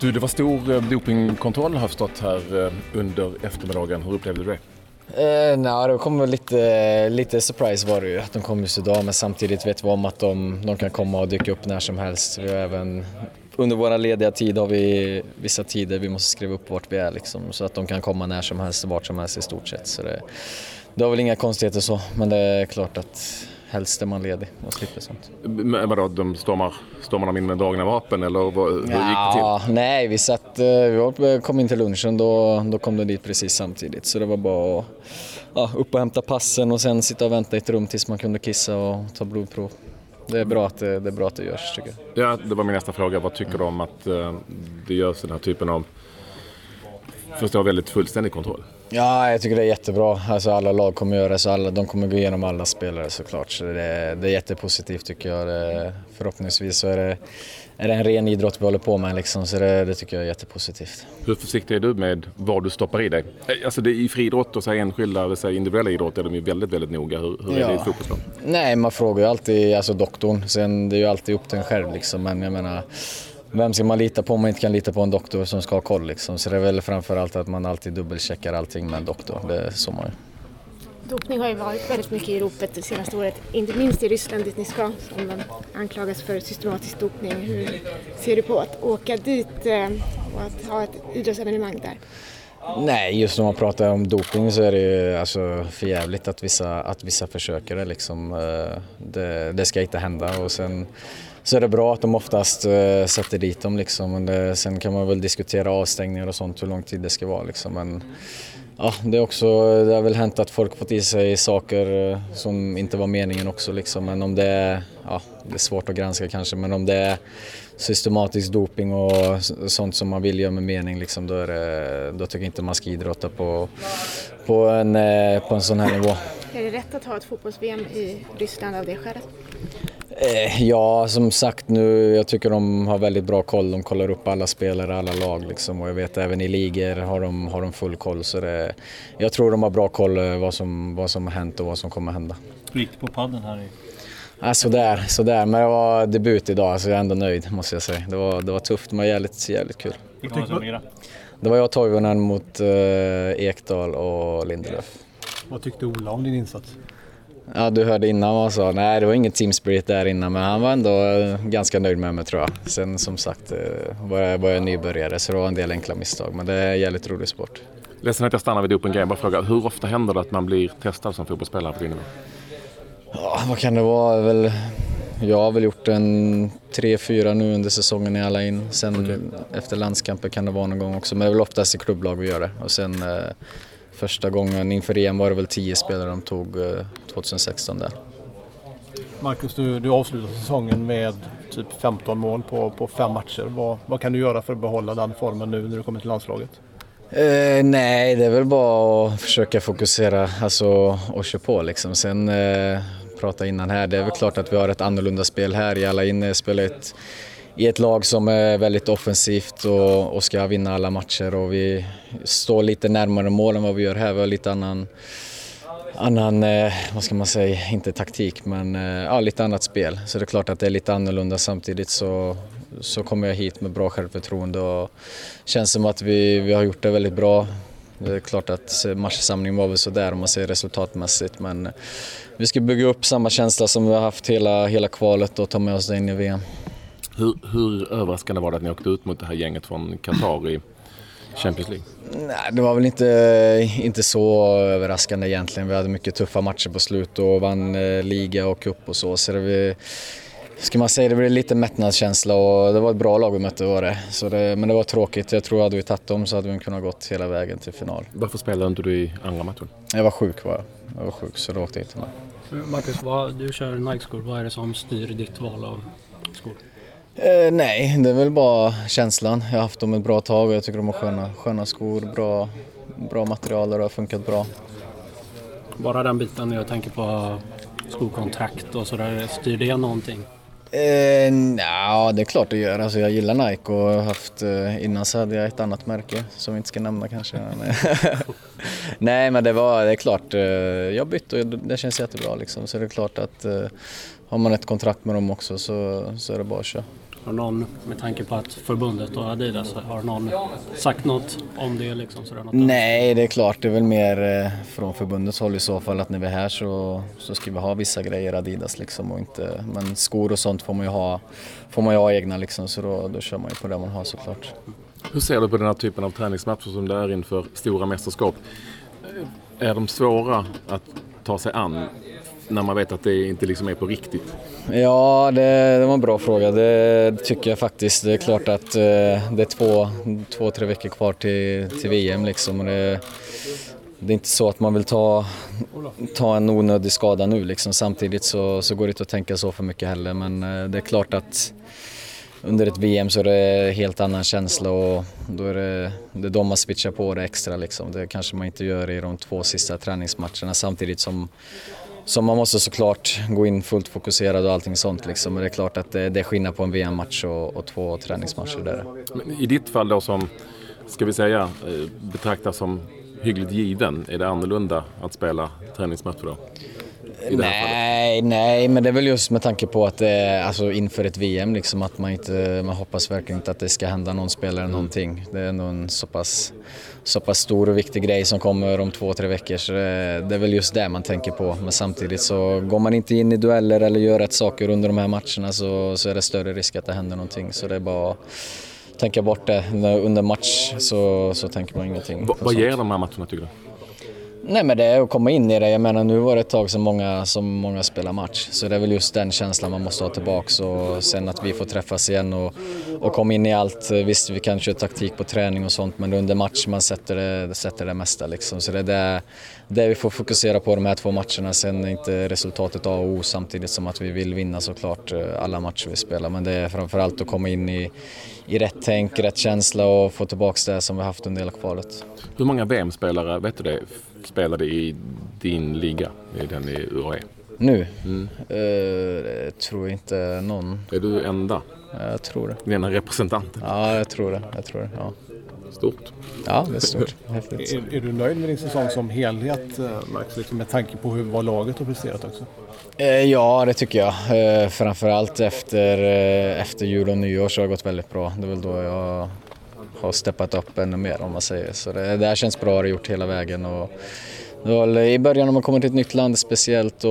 Du, det var stor eh, dopingkontroll har förstått här eh, under eftermiddagen. Hur upplevde du det? Eh, nej, det kom lite, lite surprise var det ju att de kom just idag men samtidigt vet vi om att de, de kan komma och dyka upp när som helst. Vi har även, under våra lediga tid har vi vissa tider vi måste skriva upp vart vi är liksom, så att de kan komma när som helst vart som helst i stort sett. Så det, det var väl inga konstigheter så men det är klart att helst är man ledig och slipper sånt. Men vadå, de stormar, stormar de in med dragna vapen eller vad, hur gick det till? nej, vi satt, eh, vi kom in till lunchen då, då kom de dit precis samtidigt så det var bara att ja, upp och hämta passen och sen sitta och vänta i ett rum tills man kunde kissa och ta blodprov. Det är bra att det, det, är bra att det görs tycker jag. Ja, det var min nästa fråga. Vad tycker du om att eh, det görs den här typen av, förstår väldigt fullständig kontroll? Ja, jag tycker det är jättebra. Alltså alla lag kommer göra så, alla, de kommer gå igenom alla spelare såklart. Så det, det är jättepositivt tycker jag. Det, förhoppningsvis så är det, är det en ren idrott vi håller på med liksom, så det, det tycker jag är jättepositivt. Hur försiktig är du med vad du stoppar i dig? Alltså det, I friidrott och så enskilda, eller så individuella idrott är de ju väldigt, väldigt noga. Hur, hur är Ja. det i fotbollslag? Nej, man frågar ju alltid alltså doktorn. Sen det är ju alltid upp till en själv liksom. Men jag menar, vem ska man lita på om man inte kan lita på en doktor som ska ha koll liksom? Så det är väl framförallt att man alltid dubbelcheckar allting med en doktor. Det är så man gör. Dopning har ju varit väldigt mycket i ropet det senaste året, inte minst i Ryssland dit ni ska, som anklagas för systematisk dopning. Hur ser du på att åka dit eh, och att ha ett idrottsevenemang där? Nej, just när man pratar om doping så är det ju alltså för jävligt att vissa, att vissa försöker det liksom. Eh, Det, det ska inte hända och sen så är det bra att de oftast eh, sätter dit dem liksom. Men det, sen kan man väl diskutera avstängningar och sånt, hur lång tid det ska vara liksom. Men ja, det är också, det har väl hänt att folk fått i sig saker eh, som inte var meningen också liksom. Men om det är, ja, det är svårt att granska kanske, men om det är systematisk doping och sånt som man vill göra med mening liksom, då, är det, då tycker jag inte man ska idrotta på, på, en, eh, på en sån här nivå. Är det rätt att ha ett fotbolls-VM i Ryssland av det skälet? Eh, Ja, som sagt nu, jag tycker de har väldigt bra koll. De kollar upp alla spelare, alla lag liksom. Och jag vet även i ligor har de, har de full koll. Så det, jag tror de har bra koll eh, vad som, vad som har hänt och vad som kommer hända. Hur gick det på padden här i... Ja, sådär, sådär. Men det var debut idag så jag är ändå nöjd måste jag säga. Det var, det var tufft men jävligt, jävligt kul. Som mera? Det var jag och Toivonen mot eh, Ekdal och Lindelöf. Vad tyckte Ola om din insats? Ja, du hörde innan vad han sa. Nej, det var ingen team spirit där innan, men han var ändå eh, ganska nöjd med mig tror jag. Sen som sagt eh, var jag, var jag nybörjare så det var en del enkla misstag, men det är en jävligt rolig sport. Ledsen att jag stannar vid dopinggrejen. Bara fråga, hur ofta händer det att man blir testad som fotbollsspelare på din nivå? Ja, vad kan det vara? Väl, jag har väl gjort en tre, fyra nu under säsongen i alla in. Sen efter landskamper kan det vara någon gång också, men det är väl oftast i klubblag vi gör det. Och sen eh, första gången inför EM var det väl tio spelare de tog eh, 2016 där. Marcus, du, du avslutar säsongen med typ 15 mål på, på fem matcher. Vad, vad kan du göra för att behålla den formen nu när du kommer till landslaget? Eh, nej, det är väl bara att försöka fokusera alltså, och köra på liksom. Sen eh, prata innan här, det är väl klart att vi har ett annorlunda spel här. I alla inne spelar ett, i ett lag som är väldigt offensivt och, och ska vinna alla matcher och vi står lite närmare mål än vad vi gör här. Vi har lite annan annan, eh, vad ska man säga, inte taktik men eh, ja, lite annat spel. Så det är klart att det är lite annorlunda samtidigt så, så kommer jag hit med bra självförtroende och känns som att vi, vi har gjort det väldigt bra. Det är klart att matchsamlingen var väl sådär om man ser resultatmässigt men eh, vi ska bygga upp samma känsla som vi har haft hela, hela kvalet och ta med oss det in i VM. Hur, hur överraskande var det att ni åkte ut mot det här gänget från Qatar i Champions League? Nej, det var väl inte, inte så överraskande egentligen. Vi hade mycket tuffa matcher på slut och vann eh, liga och cup och så. Så det var, ska man säga, det blev lite mättnadskänsla och det var ett bra lag vi mötte var det. Så det. Men det var tråkigt. Jag tror hade vi tagit dem så hade vi kunnat gått hela vägen till final. Varför spelade inte du i andra matchen? Jag var sjuk var jag. Jag var sjuk så då åkte jag inte med. Marcus, vad, du kör Nike-skor. Vad är det som styr ditt val av skor? Eh, nej, det är väl bara känslan. Jag har haft dem ett bra tag och jag tycker de har sköna, sköna skor, bra, bra material och det har funkat bra. Bara den biten, jag tänker på skokontrakt och sådär. Styr det någonting? Eh, nja, det är klart det gör. Alltså, jag gillar Nike och haft, eh, innan så hade jag ett annat märke som vi inte ska nämna kanske. Men, eh, Nej men det, var, det är klart, eh, jag bytte och det känns jättebra liksom. Så det är klart att eh, har man ett kontrakt med dem också så, så är det bara att köra. Har någon, med tanke på att förbundet och Adidas, har någon sagt något om det? Liksom, sådär, något Nej, det är klart. Det är väl mer eh, från förbundets håll i så fall att när vi är här så, så ska vi ha vissa grejer Adidas liksom och inte... Men skor och sånt får man ju ha, får man ju ha egna liksom så då, då kör man ju på det man har såklart. Hur ser du på den här typen av träningsmatcher som det är inför stora mästerskap? Är de svåra att ta sig an när man vet att det inte liksom är på riktigt? Ja, det, det var en bra fråga. Det tycker jag faktiskt. Det är klart att eh, det är två, två, tre veckor kvar till, till VM liksom. Och det, det är inte så att man vill ta, ta en onödig skada nu liksom. Samtidigt så, så går det inte att tänka så för mycket heller. Men eh, det är klart att under ett VM så är det en helt annan känsla och då är det, det är då man switchar på det extra liksom. Det kanske man inte gör i de två sista träningsmatcherna samtidigt som så man måste såklart gå in fullt fokuserad och allting sånt liksom. Men det är klart att det, det är skillnad på en VM-match och, och, två träningsmatcher där. Men I ditt fall då som, ska vi säga, eh, betraktas som hyggligt given, är det annorlunda att spela träningsmatcher då? Nej, nej, men det är väl just med tanke på att det är alltså inför ett VM liksom att man inte, man hoppas verkligen inte att det ska hända någon spelare mm. någonting. Det är ändå en så pass, så pass stor och viktig grej som kommer om två, tre veckor så det, det är väl just det man tänker på. Men samtidigt så går man inte in i dueller eller gör rätt saker under de här matcherna så, så är det större risk att det händer någonting. Så det är bara tänka bort det. Under match så, så tänker man ingenting. Va, vad ger de här matcherna tycker du? Nej men det är att komma in i det. Jag menar nu var det ett tag som många, som många spelar match. Så det är väl just den känslan man måste ha tillbaks och sen att vi får träffas igen och, och komma in i allt. Visst vi kan köra taktik på träning och sånt men under match man sätter det, sätter det mesta liksom. Så det är det, det vi får fokusera på de här två matcherna. Sen är inte resultatet A och O samtidigt som att vi vill vinna såklart eh, alla matcher vi spelar. Men det är framförallt att komma in i, i rätt tänk, rätt känsla och få tillbaks det som vi haft under hela kvalet. Hur många VM-spelare, vet du det, spelade i din liga, i den i UAE? Nu? Mm. Uh, tror inte någon. Är du enda? Jag tror det. Den enda representanten? Ja, jag tror det. Jag tror det ja. Stort. Ja, det är stort. är, är, du nöjd med din säsong som helhet, eh, Max? Liksom med tanke på hur vad laget har presterat också? Eh, ja, det tycker jag. Framförallt efter, efter jul och nyår så har det gått väldigt bra. Det är väl då jag har steppat upp ännu mer om man säger. Så det, det här känns bra, det har gjort hela vägen. Och I början när man kommer till ett nytt land speciellt och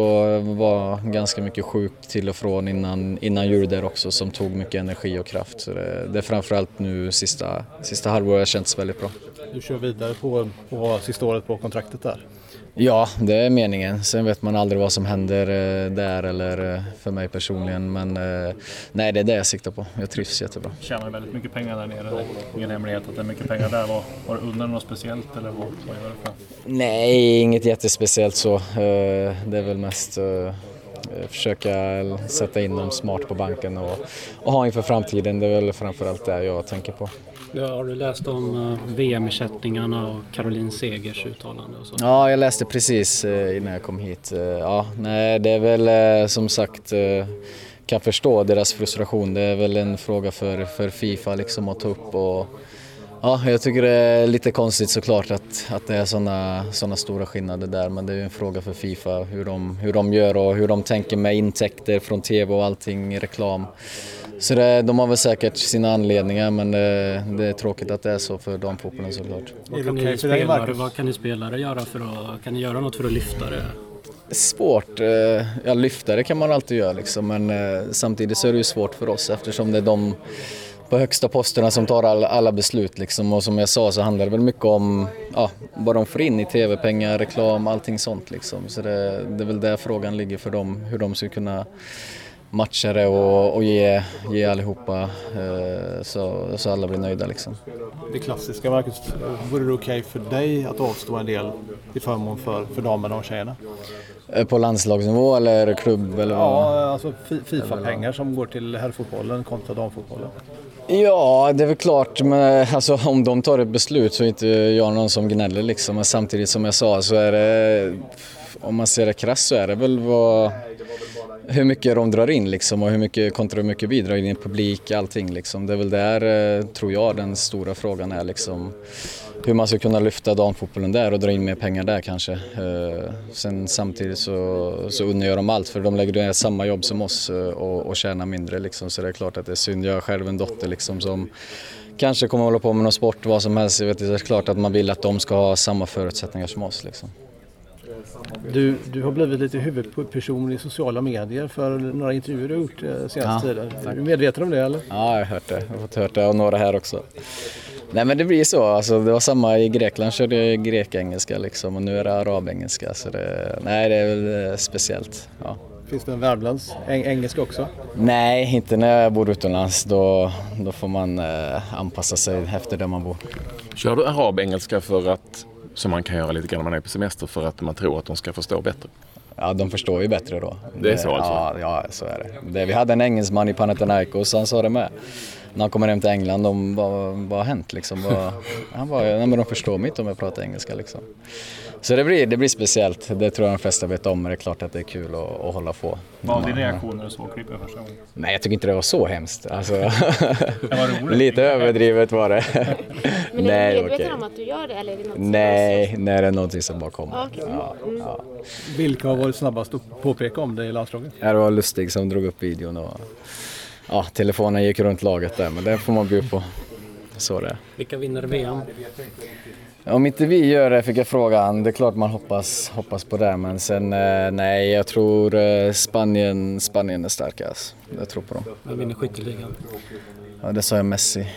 var ganska mycket sjuk till och från innan, innan jul där också som tog mycket energi och kraft. Så det, det är framförallt nu sista, sista halvåret känts väldigt bra. Du kör vidare på, på sista året på kontraktet där? Ja, det är meningen. Sen vet man aldrig vad som händer eh, där eller eh, för mig personligen. Men eh, nej, det är det jag siktar på. Jag trivs jättebra. Tjänar väldigt mycket pengar där nere. Det är ingen hemlighet att det är mycket pengar där. Var, var det under något speciellt eller vad, vad gör det för? Nej, inget jättespeciellt så. Det är väl mest försöka sätta in dem smart på banken och, och ha inför framtiden. Det är väl framförallt det jag tänker på. Ja, har du läst om eh, VM-ersättningarna och Caroline Segers uttalande? Och så? Ja, jag läste precis eh, innan jag kom hit. Eh, ja, nej, det är väl som sagt kan förstå deras frustration. Det är väl en fråga för, för Fifa liksom att ta upp och Ja, jag tycker det är lite konstigt såklart att, att det är sådana såna stora skillnader där men det är ju en fråga för Fifa hur de, hur de gör och hur de tänker med intäkter från TV och allting, reklam. Så det, de har väl säkert sina anledningar men det, det är tråkigt att det är så för damfotbollen såklart. Vad kan, ni spelare, vad kan ni spelare göra för att, kan ni göra något för att lyfta det? Svårt. Eh, ja, lyfta det kan man alltid göra liksom, men eh, samtidigt så är det ju svårt för oss eftersom det är de på högsta posterna som tar all, alla beslut liksom. och som jag sa så handlar det väl mycket om ja, vad de får in i tv-pengar, reklam, allting sånt liksom. Så det, det är väl där frågan ligger för dem, hur de ska kunna matcha det och, och ge, ge allihopa eh, så, så alla blir nöjda. Liksom. Det klassiska, Marcus, vore det okej okay för dig att avstå en del till förmån för, för damerna och tjejerna? Eh, på landslagsnivå eller klubb? Eller ja, alltså Fifa-pengar som går till herrfotbollen kontra damfotbollen. Ja, det är väl klart. Men, alltså, om de tar ett beslut så är inte jag någon som gnäller. Liksom. Men samtidigt som jag sa så är det om man ser det krasst så är det väl vad, hur mycket de drar in liksom och hur mycket kontra hur mycket vi drar in i publik, allting liksom. Det är väl där, eh, tror jag, den stora frågan är liksom hur man ska kunna lyfta damfotbollen där och dra in mer pengar där kanske. Eh, sen samtidigt så, så unnar jag dem allt för de lägger ner samma jobb som oss eh, och, och tjänar mindre liksom. Så det är klart att det är synd. Jag har själv en dotter liksom som kanske kommer hålla på med någon sport, vad som helst. Jag vet, det är klart att man vill att de ska ha samma förutsättningar som oss liksom. Du, du har blivit lite huvudperson i sociala medier för några intervjuer du har gjort eh, senaste ja, tiden. Är du medveten om det eller? Ja, jag har hört det. Jag har fått hört det av några här också. Nej men det blir så, alltså, det var samma i Grekland körde jag grekengelska liksom och nu är det arabengelska så det, nej det är väl eh, speciellt. Ja. Finns det en Värmlands eng engelska också? Nej, inte när jag bor utomlands. Då, då får man eh, anpassa sig efter där man bor. Kör du arabengelska för att, som man kan göra lite grann när man är på semester, för att man tror att de ska förstå bättre? Ja, de förstår ju bättre då. Det är så alltså? Ja, ja så är det. det vi hade en engelsman i Panathinaikos, han sa det med när han kommer hem till England, de, vad, vad har hänt liksom? Vad, han bara, nej men de förstår mig inte om jag pratar engelska liksom. Så det blir, det blir speciellt, det tror jag de flesta vet om, men det är klart att det är kul att, att hålla på. Vad var din reaktion när du såg klippet första gången? Nej, jag tycker inte det var så hemskt. Alltså, var lite överdrivet var det. men är du medveten om att du gör det? Eller är det något nej, nej, det är någonting som bara kommer. Okay. Ja, mm. ja. Vilka har varit snabbast att påpeka om det i landslaget? Det var Lustig som drog upp videon. Och ja, telefonen gick runt laget där, men det får man bjuda på. Så det Vilka vinner VM? Om inte vi gör det fick jag frågan. Det är klart man hoppas, hoppas på det, men sen eh, nej, jag tror eh, Spanien, Spanien är starkast. Jag tror på dem. Vem vinner skytteligan? Ja, det sa jag Messi.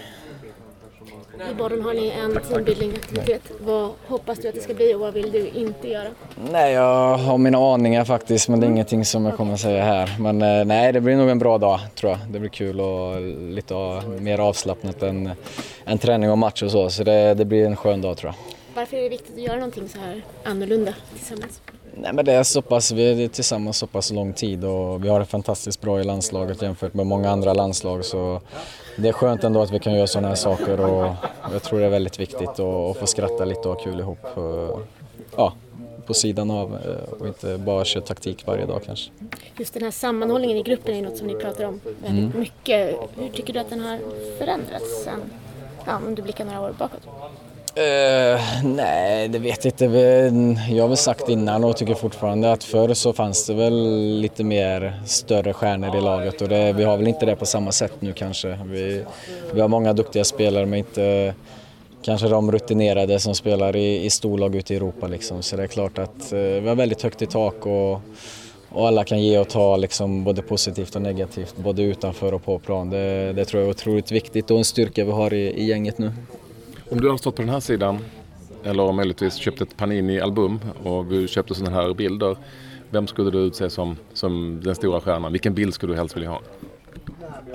I Borren har ni en teambuilding-aktivitet. Vad hoppas du att det ska bli och vad vill du inte göra? Nej, jag har mina aningar faktiskt, men det är ingenting som jag kommer att säga här. Men eh, nej, det blir nog en bra dag tror jag. Det blir kul och lite mer avslappnat än, än träning och match och så. Så det, det blir en skön dag tror jag. Varför är det viktigt att göra någonting så här annorlunda tillsammans? Nej, men det är så pass, vi är tillsammans så pass lång tid och vi har det fantastiskt bra i landslaget jämfört med många andra landslag. Så det är skönt ändå att vi kan göra sådana här saker och jag tror det är väldigt viktigt att få skratta lite och ha kul ihop. Ja, på sidan av eh, och inte bara köra taktik varje dag kanske. Just den här sammanhållningen i gruppen är något som ni pratar om väldigt mm. mycket. Hur tycker du att den har förändrats sen, ja, om du blickar några år bakåt? Uh, nej, det vet jag inte. Jag har väl sagt innan och tycker fortfarande att förr så fanns det väl lite mer större stjärnor i laget och det, vi har väl inte det på samma sätt nu kanske. Vi, vi har många duktiga spelare men inte kanske de rutinerade som spelar i, i storlag ute i Europa liksom. Så det är klart att uh, vi har väldigt högt i tak och, och alla kan ge och ta liksom, både positivt och negativt, både utanför och på plan. Det, det tror jag är otroligt viktigt och en styrka vi har i, i gänget nu. Om du har stått på den här sidan eller möjligtvis köpt ett Panini-album och du köpte sådana här bilder. Vem skulle du utse som, som den stora stjärnan? Vilken bild skulle du helst vilja ha?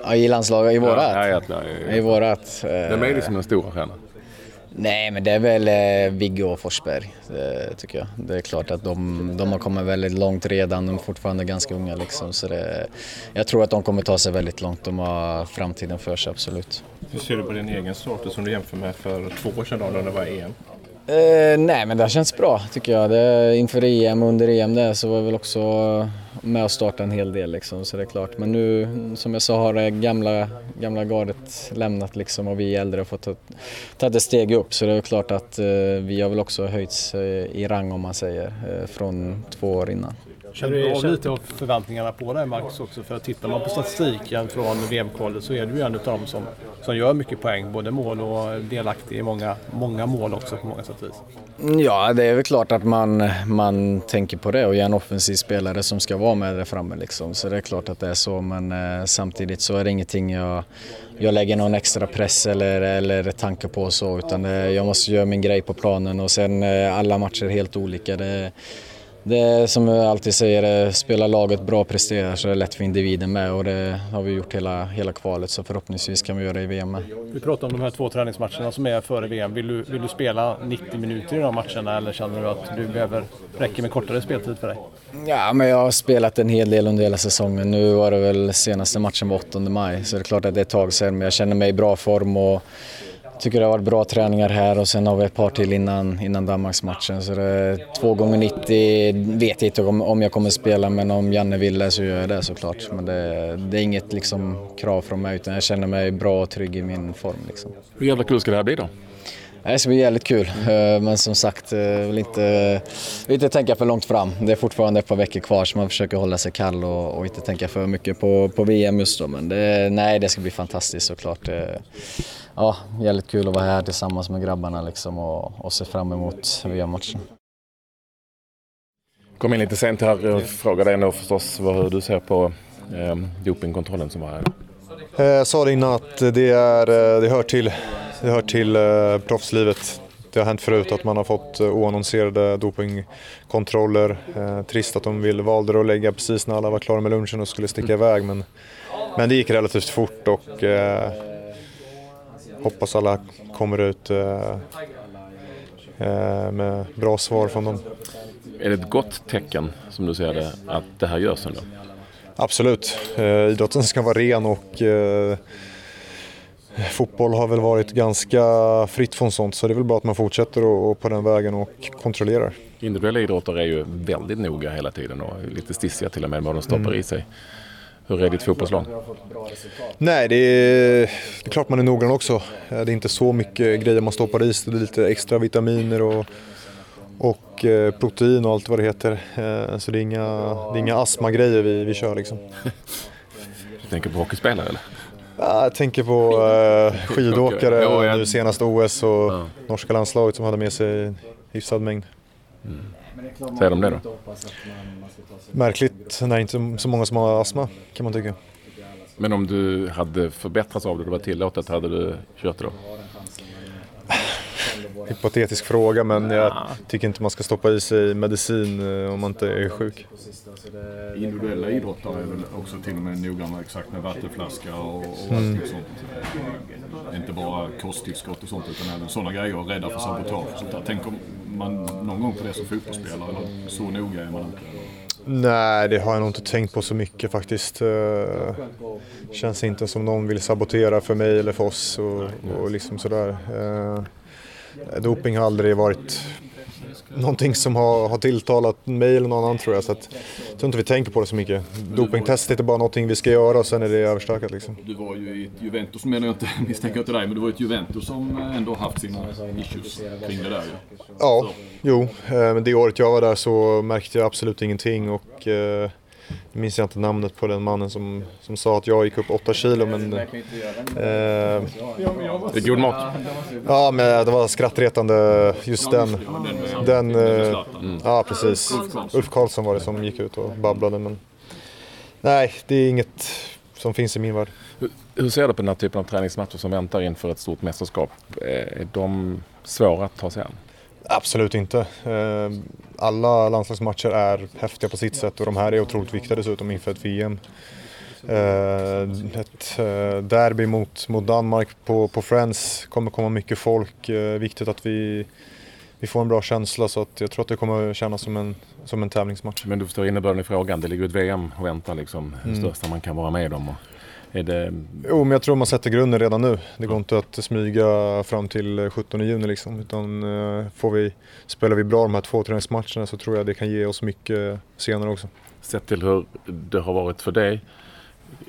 Ja, I landslaget, i vårat? Ja, ja, ja, I vårat. Vem är liksom den stora stjärnan? Nej, men det är väl eh, Viggo och Forsberg, det tycker jag. Det är klart att de, de har kommit väldigt långt redan, de är fortfarande ganska unga liksom. Så det, jag tror att de kommer ta sig väldigt långt, de har framtiden för sig absolut. Hur ser du på din egen status som du jämför med för två år sedan då, när det var EM? Eh, nej, men det har känts bra tycker jag. Det, inför EM och under EM där så var jag väl också med och startade en hel del liksom, så det är klart. Men nu, som jag sa, har det gamla, gamla gardet lämnat liksom och vi äldre har fått ta, ta ett steg upp. Så det är klart att eh, vi har väl också höjts eh, i rang om man säger, eh, från två år innan. Känner du av lite av förväntningarna på dig Max också? För tittar man på statistiken från VM-kvalet så är du ju en av dem som, som gör mycket poäng. Både mål och delaktig i många, många mål också på många sätt vis. Ja, det är väl klart att man, man tänker på det och är en offensiv spelare som ska vara med där framme liksom. Så det är klart att det är så men eh, samtidigt så är det ingenting jag, jag lägger någon extra press eller, eller tanke på så utan det, jag måste göra min grej på planen och sen eh, alla matcher är helt olika. Det, det är som jag alltid säger, spelar laget bra presterar så är det lätt för individen med och det har vi gjort hela, hela kvalet så förhoppningsvis kan vi göra det i VM med. Vi pratar om de här två träningsmatcherna som är före VM. Vill du, vill du spela 90 minuter i de matcherna eller känner du att du behöver, räcker med kortare speltid för dig? Ja, men jag har spelat en hel del under hela säsongen. Nu var det väl senaste matchen var 8 maj så det är klart att det är ett tag sedan men jag känner mig i bra form och tycker det har varit bra träningar här och sen har vi ett par till innan, innan Danmarksmatchen. Så det är två gånger 90 vet jag inte om, om jag kommer spela men om Janne vill det så gör jag det såklart. Men det, det är inget liksom, krav från mig utan jag känner mig bra och trygg i min form. Liksom. Hur jävla kul ska det här bli då? Det ska bli jävligt kul, eh, men som sagt, eh, vill inte, vill inte tänka för långt fram. Det är fortfarande ett par veckor kvar så man försöker hålla sig kall och, och inte tänka för mycket på, på VM just då. Men det, nej, det ska bli fantastiskt såklart. Ja, jävligt kul att vara här tillsammans med grabbarna liksom och, och se fram emot VM-matchen. Kom in lite sent här och frågade nog förstås hur du ser på eh, dopingkontrollen som var här. Jag sa det innan att det, är, det hör till det hör till eh, proffslivet. Det har hänt förut att man har fått eh, oannonserade dopingkontroller. Eh, trist att de vill, valde att lägga precis när alla var klara med lunchen och skulle sticka iväg. Men, men det gick relativt fort och eh, hoppas alla kommer ut eh, eh, med bra svar från dem. Är det ett gott tecken som du ser det att det här görs ändå? Absolut. idrotten ska vara ren och Fotboll har väl varit ganska fritt från sånt så det är väl bra att man fortsätter och, och på den vägen och kontrollerar. Individuella idrottare är ju väldigt noga hela tiden och lite stissiga till och med vad de stoppar mm. i sig. Hur är ditt fotbollslag? Nej, det är, det är klart man är noggrann också. Det är inte så mycket grejer man stoppar i sig. Det är lite extra vitaminer och, och eh, protein och allt vad det heter. Eh, så det är inga, det är inga astmagrejer vi, vi kör liksom. Du tänker på hockeyspelare eller? Jag tänker på uh, skidåkare ja, jag... nu senast OS och ja. norska landslaget som hade med sig hyfsad mängd. Mm. Säger de det då? Märkligt när inte så många som har astma kan man tycka. Men om du hade förbättrats av det och det var tillåtet, hade du kört det då? hypotetisk fråga men jag tycker inte man ska stoppa i sig medicin eh, om man inte är sjuk. Individuella idrottare är väl också till och med noggranna exakt med vattenflaska och, och mm. sånt. Inte bara kosttillskott och sånt utan även sådana grejer och rädda för sabotage och sånt där. Tänker man någon gång på det som fotbollsspelare eller så noga är man inte? Nej, det har jag nog inte tänkt på så mycket faktiskt. Eh, känns inte som någon vill sabotera för mig eller för oss och, och liksom sådär. Eh, Doping har aldrig varit någonting som har, har tilltalat mig eller någon annan tror jag. Så att, jag tror inte vi tänker på det så mycket. Dopingtestet är bara någonting vi ska göra och sen är det överstökat liksom. Du var ju i ett Juventus, menar jag inte, misstänker inte dig, men du var i ett Juventus som ändå haft sina issues kring det där ju. Ja, jo. Eh, men det året jag var där så märkte jag absolut ingenting och eh, nu minns jag inte namnet på den mannen som, som sa att jag gick upp 8 kilo men... Eh, det är god mat. Ja, men det var skrattretande just den. Den, eh, ja precis. Ulf Karlsson var det som gick ut och babblade men... Nej, det är inget som finns i min värld. Hur, hur ser du på den här typen av träningsmatcher som väntar inför ett stort mästerskap? Är de svåra att ta sig an? Absolut inte. Eh, alla landslagsmatcher är häftiga på sitt sätt och de här är otroligt viktiga dessutom inför ett VM. Eh, ett eh, derby mot, mot Danmark på, på Friends kommer komma mycket folk. Viktigt att vi, vi får en bra känsla så att jag tror att det kommer kännas som en, som en tävlingsmatch. Men du förstår innebörden i frågan. Det ligger ett VM och väntar liksom. Hur mm. största man kan vara med om. Och är det... Jo, men jag tror man sätter grunden redan nu. Det går inte att smyga fram till 17 juni liksom. Utan eh, får vi, spelar vi bra de här två träningsmatcherna så tror jag det kan ge oss mycket senare också. Sett till hur det har varit för dig,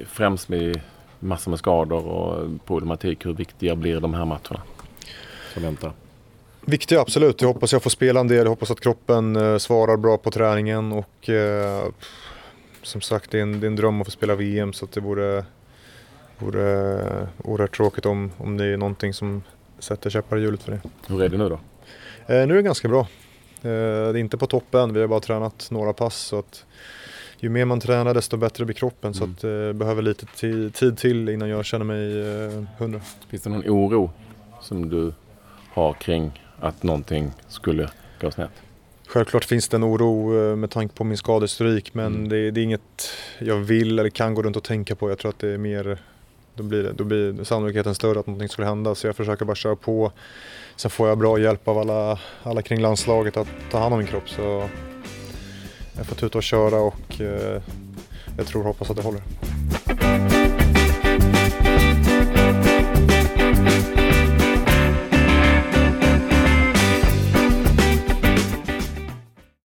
främst med massor med skador och problematik, hur viktiga blir de här matcherna som väntar? Viktiga absolut. Jag hoppas jag får spela en del. Jag hoppas att kroppen eh, svarar bra på träningen och eh, som sagt det är, en, det är en dröm att få spela VM så att det vore vore oerhört tråkigt om, om det är någonting som sätter käppar i hjulet för det. Hur är det nu då? Eh, nu är det ganska bra. Eh, det är inte på toppen, vi har bara tränat några pass. Så att ju mer man tränar desto bättre blir kroppen. Mm. Så att jag eh, behöver lite tid till innan jag känner mig eh, hundra. Finns det någon oro som du har kring att någonting skulle gå snett? Självklart finns det en oro eh, med tanke på min skadehistorik men mm. det, det, är inget jag vill eller kan gå runt och tänka på. Jag tror att det är mer då blir, det, då blir sannolikheten större att någonting skulle hända. Så jag försöker bara köra på. Sen får jag bra hjälp av alla, alla kring landslaget att ta hand om min kropp. Så jag får tuta och köra och eh, jag tror och hoppas att det håller.